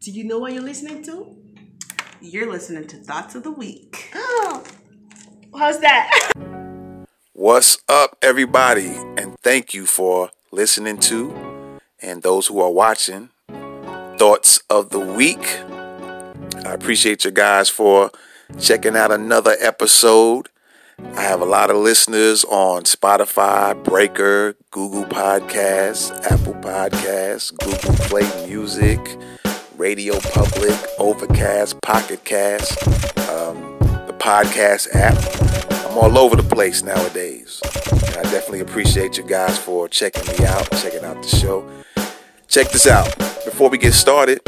Do you know what you're listening to? You're listening to Thoughts of the Week. Oh, how's that? What's up, everybody? And thank you for listening to and those who are watching Thoughts of the Week. I appreciate you guys for checking out another episode. I have a lot of listeners on Spotify, Breaker, Google Podcasts, Apple Podcasts, Google Play Music, Radio Public, Overcast, Pocket Cast, um, the podcast app. I'm all over the place nowadays. And I definitely appreciate you guys for checking me out, checking out the show. Check this out. Before we get started,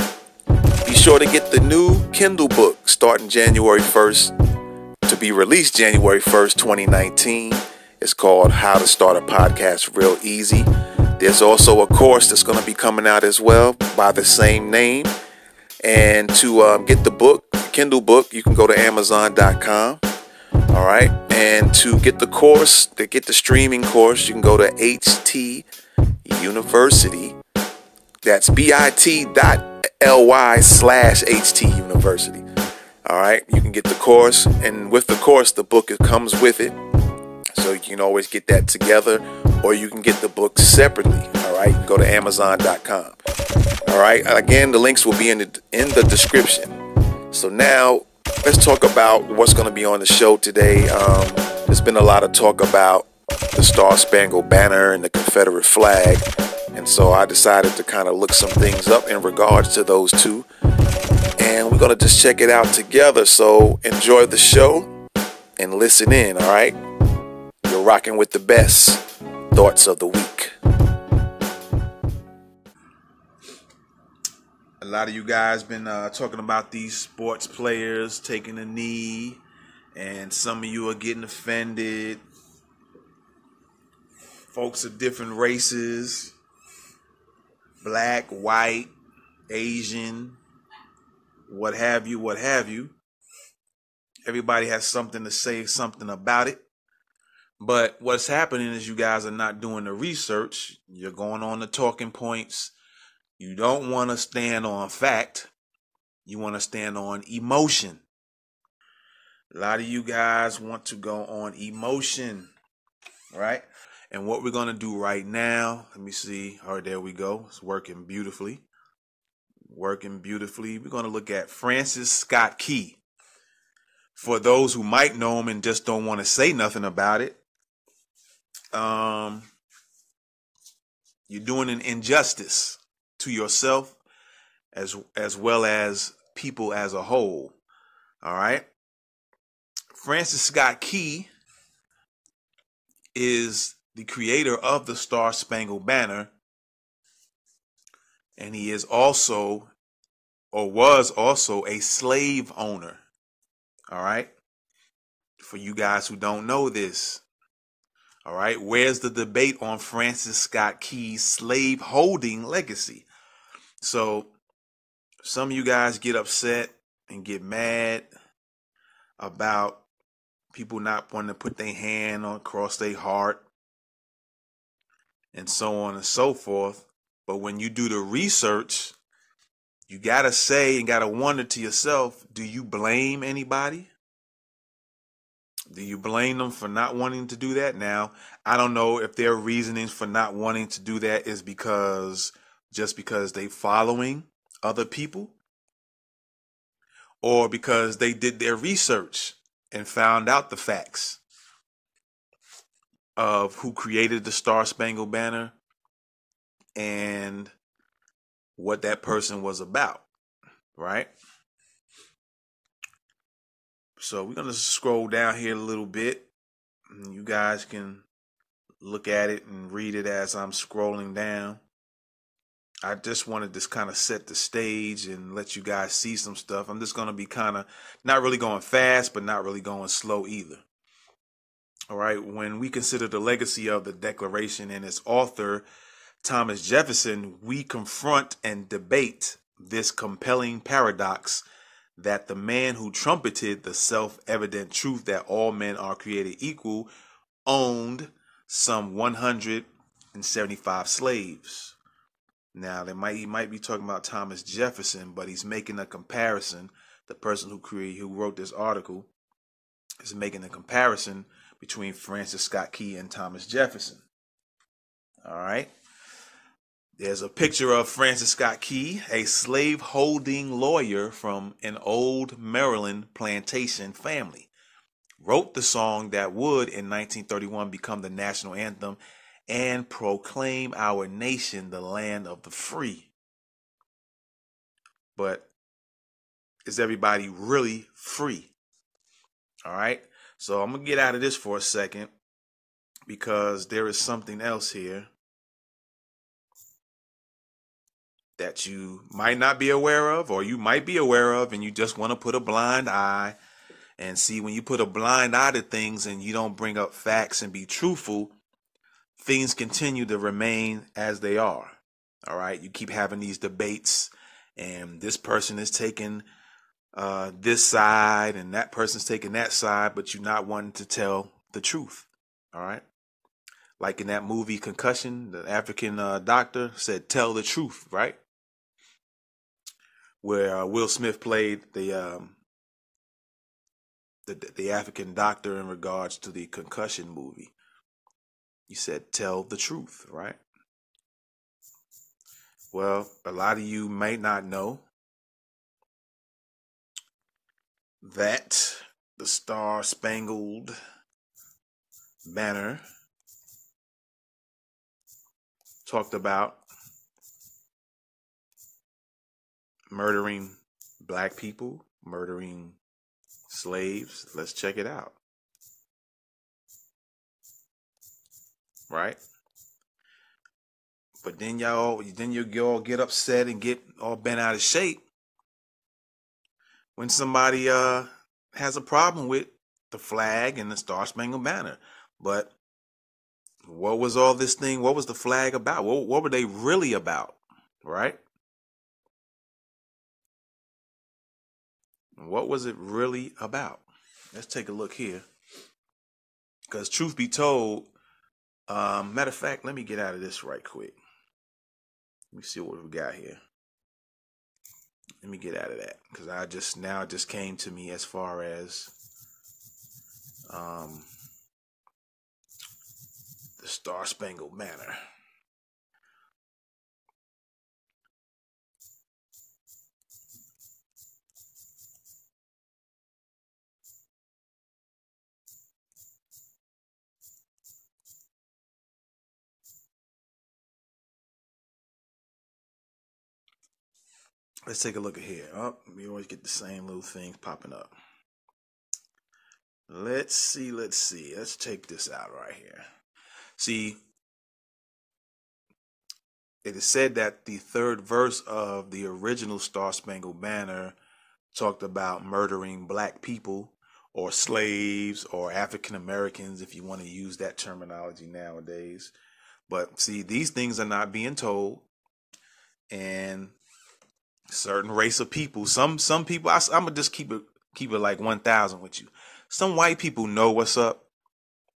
be sure to get the new Kindle book starting January 1st to be released January 1st, 2019. It's called How to Start a Podcast Real Easy. There's also a course that's going to be coming out as well by the same name. And to um, get the book, Kindle book, you can go to Amazon.com. All right. And to get the course, to get the streaming course, you can go to HT University. That's bit.ly slash HT University. All right. You can get the course. And with the course, the book it comes with it. So you can always get that together, or you can get the book separately. All right, go to Amazon.com. All right, again, the links will be in the in the description. So now let's talk about what's going to be on the show today. Um, there's been a lot of talk about the Star Spangled Banner and the Confederate flag, and so I decided to kind of look some things up in regards to those two, and we're going to just check it out together. So enjoy the show and listen in. All right. You're rocking with the best thoughts of the week. A lot of you guys been uh, talking about these sports players taking a knee, and some of you are getting offended. Folks of different races, black, white, Asian, what have you, what have you. Everybody has something to say, something about it. But what's happening is you guys are not doing the research. You're going on the talking points. You don't want to stand on fact. You want to stand on emotion. A lot of you guys want to go on emotion, right? And what we're going to do right now, let me see. All right, there we go. It's working beautifully. Working beautifully. We're going to look at Francis Scott Key. For those who might know him and just don't want to say nothing about it, um, you're doing an injustice to yourself as as well as people as a whole. All right. Francis Scott Key is the creator of the Star Spangled Banner, and he is also or was also a slave owner. All right. For you guys who don't know this, all right, where's the debate on Francis Scott Key's slave holding legacy? So, some of you guys get upset and get mad about people not wanting to put their hand on across their heart and so on and so forth. But when you do the research, you got to say and got to wonder to yourself do you blame anybody? Do you blame them for not wanting to do that? Now, I don't know if their reasonings for not wanting to do that is because just because they following other people or because they did their research and found out the facts of who created the Star Spangled Banner and what that person was about, right? So we're gonna scroll down here a little bit. Mm, you guys can look at it and read it as I'm scrolling down. I just wanted to kind of set the stage and let you guys see some stuff. I'm just gonna be kind of not really going fast, but not really going slow either. All right. When we consider the legacy of the Declaration and its author, Thomas Jefferson, we confront and debate this compelling paradox that the man who trumpeted the self evident truth that all men are created equal owned some 175 slaves. Now, they might he might be talking about Thomas Jefferson, but he's making a comparison. The person who created, who wrote this article, is making a comparison between Francis Scott Key and Thomas Jefferson. All right. There's a picture of Francis Scott Key, a slave holding lawyer from an old Maryland plantation family. Wrote the song that would in 1931 become the national anthem and proclaim our nation the land of the free. But is everybody really free? All right. So I'm going to get out of this for a second because there is something else here that you might not be aware of or you might be aware of and you just want to put a blind eye and see when you put a blind eye to things and you don't bring up facts and be truthful things continue to remain as they are all right? You keep having these debates and this person is taking uh, this side and that person's taking that side but you're not wanting to tell the truth all right? Like in that movie concussion the african uh, doctor said tell the truth right where uh, Will Smith played the, um, the the African doctor in regards to the concussion movie. You said, "Tell the truth," right? Well, a lot of you may not know that the Star Spangled Banner talked about murdering black people, murdering slaves. Let's check it out. Right? But then y'all then you all get upset and get all bent out of shape when somebody uh has a problem with the flag and the Star Spangled Banner. But what was all this thing? What was the flag about? What, what were they really about? Right? What was it really about? Let's take a look here. Because truth be told, um, matter of fact, let me get out of this right quick. Let me see what we got here. Let me get out of that because I just now just came to me as far as um, the Star Spangled Banner. Let's take a look at here. Oh, we always get the same little things popping up. Let's see, let's see. Let's take this out right here. See, it is said that the third verse of the original Star Spangled Banner talked about murdering black people or slaves or African Americans, if you want to use that terminology nowadays. But see, these things are not being told. And certain race of people. Some some people. I, am gonna just keep it keep it like one thousand with you. Some white people know what's up.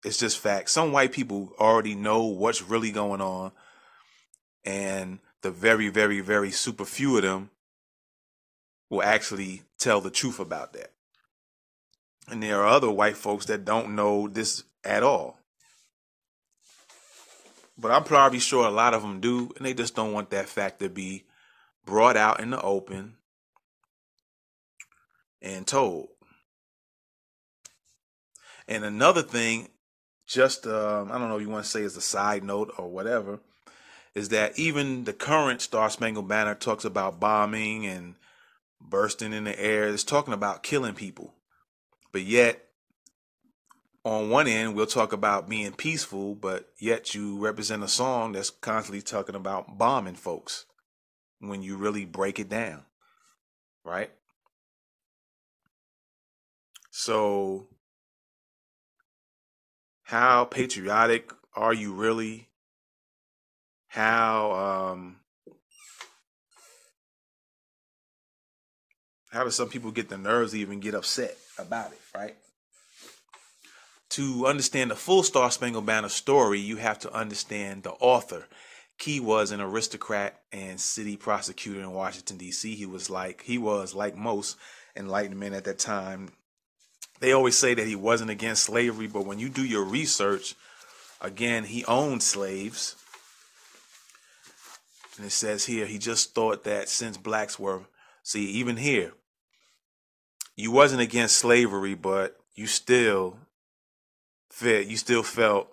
It's just fact. Some white people already know what's really going on, and the very very very super few of them will actually tell the truth about that. And there are other white folks that don't know this at all. But I'm probably sure a lot of them do, and they just don't want that fact to be brought out in the open and told. And another thing, just um, I don't know if you want to say as a side note or whatever, is that even the current Star Spangled Banner talks about bombing and bursting in the air. It's talking about killing people. But yet, on one end, we'll talk about being peaceful, but yet you represent a song that's constantly talking about bombing folks when you really break it down, right? So, how patriotic are you really? How um how do some people get the nerves to even get upset about it, right? To understand the full Star Spangled Banner story, you have to understand the author Key was an aristocrat and city prosecutor in Washington D.C. He was like he was like most enlightened men at that time. They always say that he wasn't against slavery, but when you do your research, again, he owned slaves. And it says here he just thought that since blacks were see even here you wasn't against slavery, but you still fit you still felt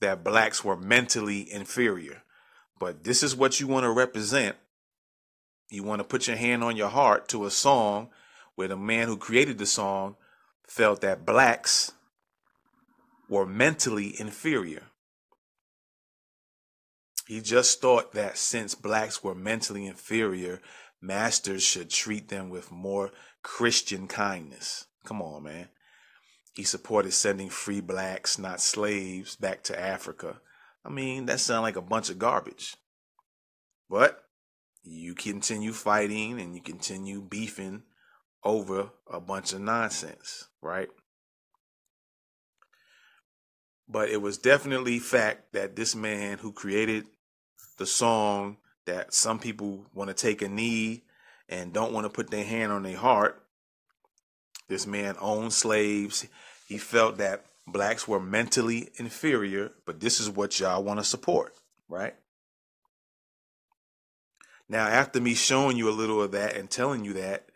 that blacks were mentally inferior. But this is what you want to represent. You want to put your hand on your heart to a song where the man who created the song felt that blacks were mentally inferior. He just thought that since blacks were mentally inferior, masters should treat them with more Christian kindness. Come on, man. He supported sending free blacks, not slaves, back to Africa. I mean, that sounds like a bunch of garbage. But you continue fighting and you continue beefing over a bunch of nonsense, right? But it was definitely fact that this man who created the song that some people want to take a knee and don't want to put their hand on their heart. This man owned slaves. He felt that blacks were mentally inferior, but this is what y'all want to support, right? Now, after me showing you a little of that and telling you that,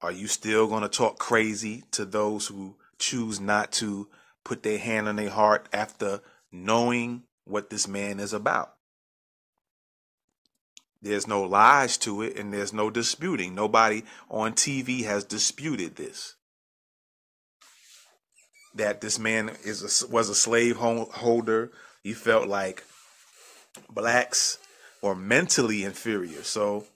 are you still going to talk crazy to those who choose not to put their hand on their heart after knowing what this man is about? There's no lies to it and there's no disputing. Nobody on TV has disputed this. That this man is a, was a slave holder. He felt like blacks were mentally inferior. So,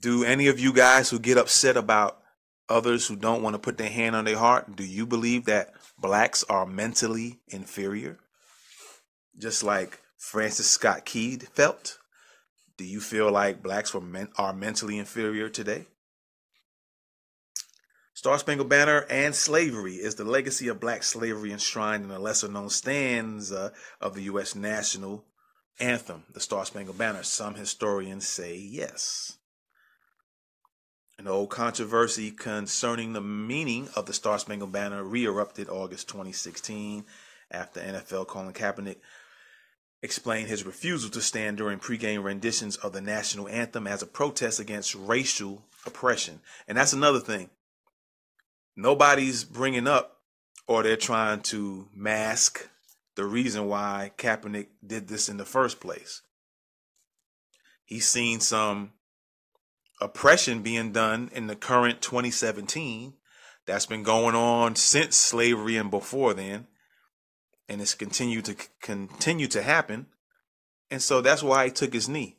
do any of you guys who get upset about others who don't want to put their hand on their heart, do you believe that blacks are mentally inferior? Just like Francis Scott Key felt? Do you feel like blacks were men- are mentally inferior today? Star Spangled Banner and slavery is the legacy of black slavery enshrined in a lesser known stanza of the U.S. national anthem, the Star Spangled Banner. Some historians say yes. An old controversy concerning the meaning of the Star Spangled Banner re erupted August 2016 after NFL Colin Kaepernick explained his refusal to stand during pregame renditions of the national anthem as a protest against racial oppression. And that's another thing. Nobody's bringing up or they're trying to mask the reason why Kaepernick did this in the first place. He's seen some oppression being done in the current 2017 that's been going on since slavery and before then and it's continued to continue to happen. And so that's why he took his knee.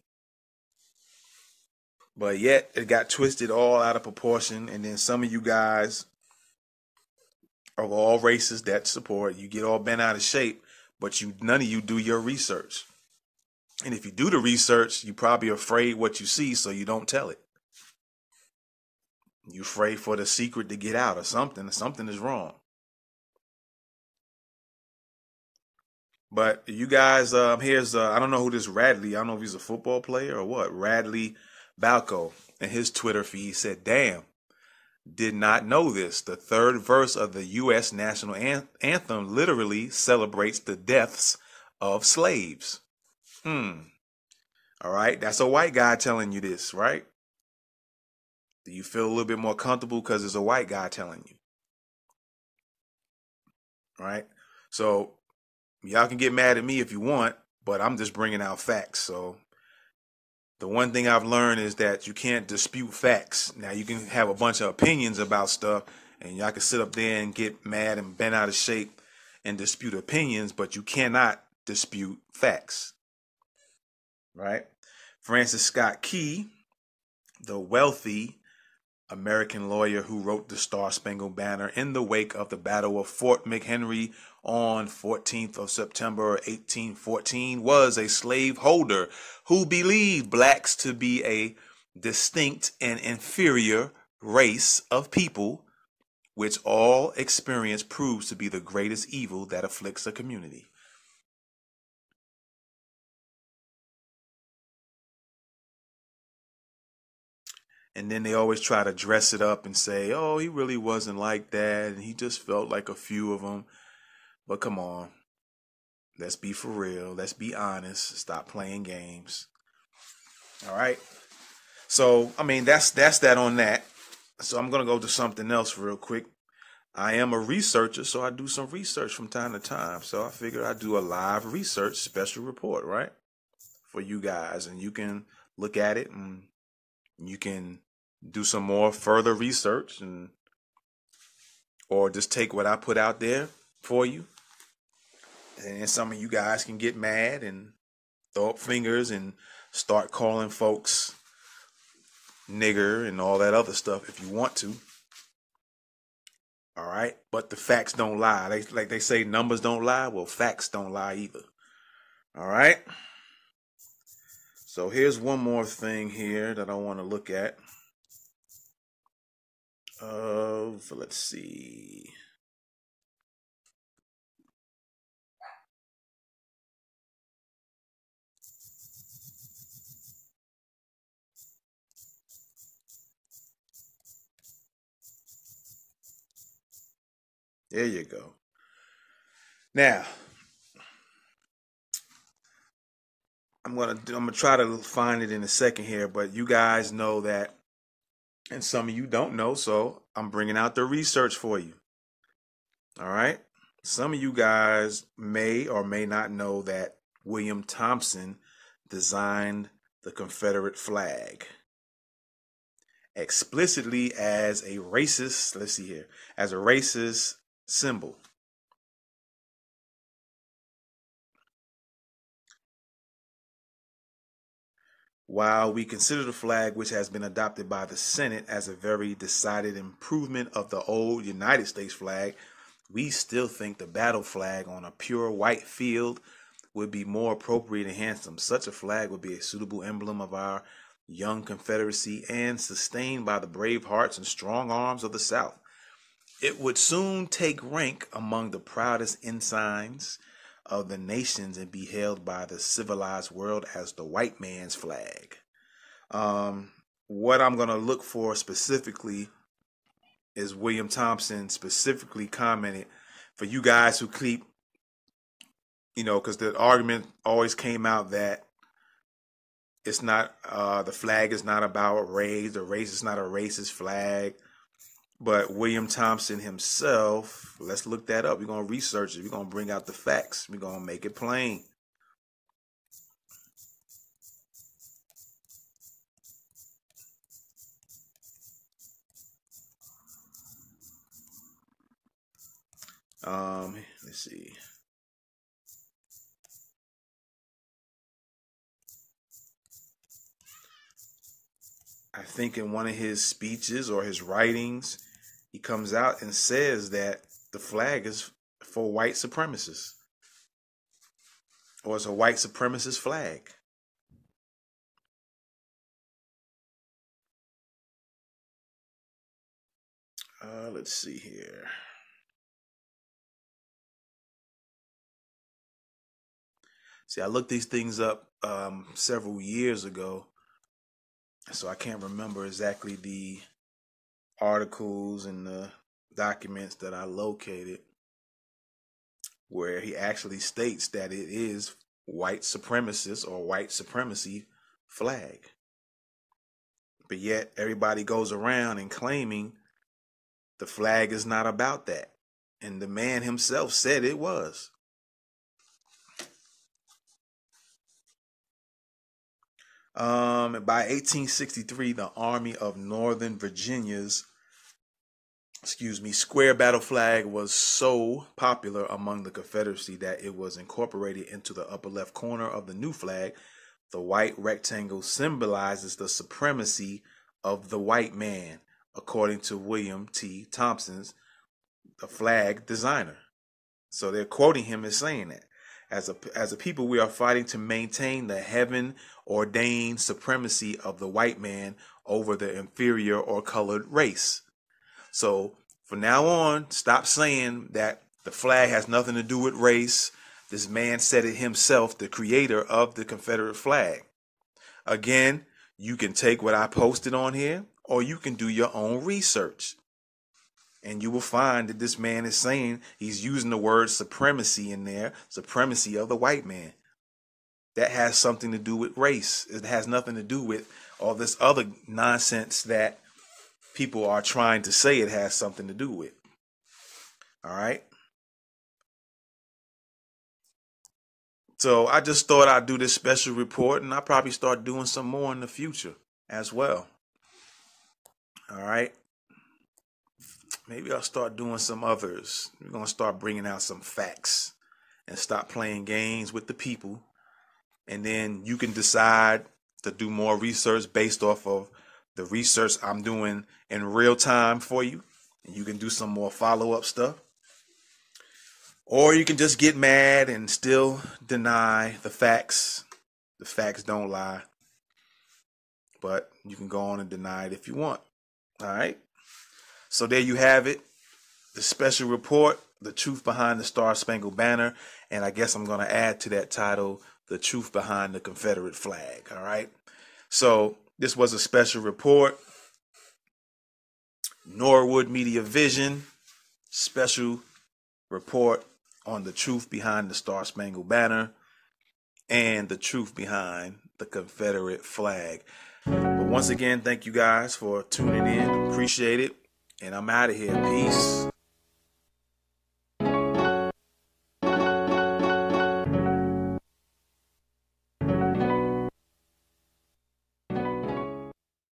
But yet it got twisted all out of proportion. And then some of you guys of all races that support, you get all bent out of shape, but you none of you do your research. And if you do the research, you probably afraid what you see, so you don't tell it. You afraid for the secret to get out or something. Something is wrong. But you guys, um, here's uh, I don't know who this Radley. I don't know if he's a football player or what. Radley Balko and his Twitter feed said, "Damn, did not know this. The third verse of the U.S. national an- anthem literally celebrates the deaths of slaves." Hmm. All right, that's a white guy telling you this, right? Do you feel a little bit more comfortable because it's a white guy telling you? All right. So y'all can get mad at me if you want, but I'm just bringing out facts. So the one thing I've learned is that you can't dispute facts. Now you can have a bunch of opinions about stuff, and y'all can sit up there and get mad and bent out of shape and dispute opinions, but you cannot dispute facts. Right? Francis Scott Key, the wealthy American lawyer who wrote the Star Spangled Banner in the wake of the Battle of Fort McHenry on 14th of September 1814 was a slaveholder who believed blacks to be a distinct and inferior race of people which all experience proves to be the greatest evil that afflicts a community. And then they always try to dress it up and say, oh, he really wasn't like that. And he just felt like a few of them. But come on. Let's be for real. Let's be honest. Stop playing games. All right. So, I mean, that's that's that on that. So I'm gonna go to something else real quick. I am a researcher, so I do some research from time to time. So I figured I'd do a live research special report, right? For you guys. And you can look at it and you can do some more further research and or just take what I put out there for you. And some of you guys can get mad and throw up fingers and start calling folks nigger and all that other stuff if you want to. All right, but the facts don't lie. They like they say numbers don't lie. Well, facts don't lie either. All right. So here's one more thing here that I want to look at. So let's see. There you go. Now, I'm gonna I'm gonna try to find it in a second here, but you guys know that, and some of you don't know, so I'm bringing out the research for you. All right, some of you guys may or may not know that William Thompson designed the Confederate flag explicitly as a racist. Let's see here, as a racist symbol. While we consider the flag, which has been adopted by the Senate as a very decided improvement of the old United States flag, we still think the battle flag on a pure white field would be more appropriate and handsome. Such a flag would be a suitable emblem of our young Confederacy and sustained by the brave hearts and strong arms of the South. It would soon take rank among the proudest ensigns of the nations and be held by the civilized world as the white man's flag. Um, what I'm going to look for specifically is William Thompson specifically commented for you guys who keep, you know, because the argument always came out that it's not, uh, the flag is not about race, the race is not a racist flag. But William Thompson himself, let's look that up. We're going to research it. We're going to bring out the facts. We're going to make it plain. Um, let's see. I think in one of his speeches or his writings, he comes out and says that the flag is for white supremacists or it's a white supremacist flag. Uh, let's see here. See, I looked these things up um, several years ago, so I can't remember exactly the articles and the documents that I located where he actually states that it is white supremacist or white supremacy flag. But yet everybody goes around and claiming the flag is not about that. And the man himself said it was. Um, by 1863, the Army of Northern Virginia's, excuse me, square battle flag was so popular among the Confederacy that it was incorporated into the upper left corner of the new flag. The white rectangle symbolizes the supremacy of the white man, according to William T. Thompson's, the flag designer. So they're quoting him as saying that. As a, as a people, we are fighting to maintain the heaven ordained supremacy of the white man over the inferior or colored race. So from now on, stop saying that the flag has nothing to do with race. This man said it himself, the creator of the Confederate flag. Again, you can take what I posted on here or you can do your own research. And you will find that this man is saying he's using the word supremacy in there, supremacy of the white man. That has something to do with race. It has nothing to do with all this other nonsense that people are trying to say it has something to do with. All right. So I just thought I'd do this special report and I'll probably start doing some more in the future as well. All right. Maybe I'll start doing some others. We're going to start bringing out some facts and stop playing games with the people. And then you can decide to do more research based off of the research I'm doing in real time for you. And you can do some more follow up stuff. Or you can just get mad and still deny the facts. The facts don't lie. But you can go on and deny it if you want. All right. So there you have it. The special report, the truth behind the Star Spangled Banner. And I guess I'm going to add to that title, the truth behind the Confederate flag. All right. So this was a special report. Norwood Media Vision, special report on the truth behind the Star Spangled Banner and the truth behind the Confederate flag. But once again, thank you guys for tuning in. Appreciate it. And I'm out of here. Peace.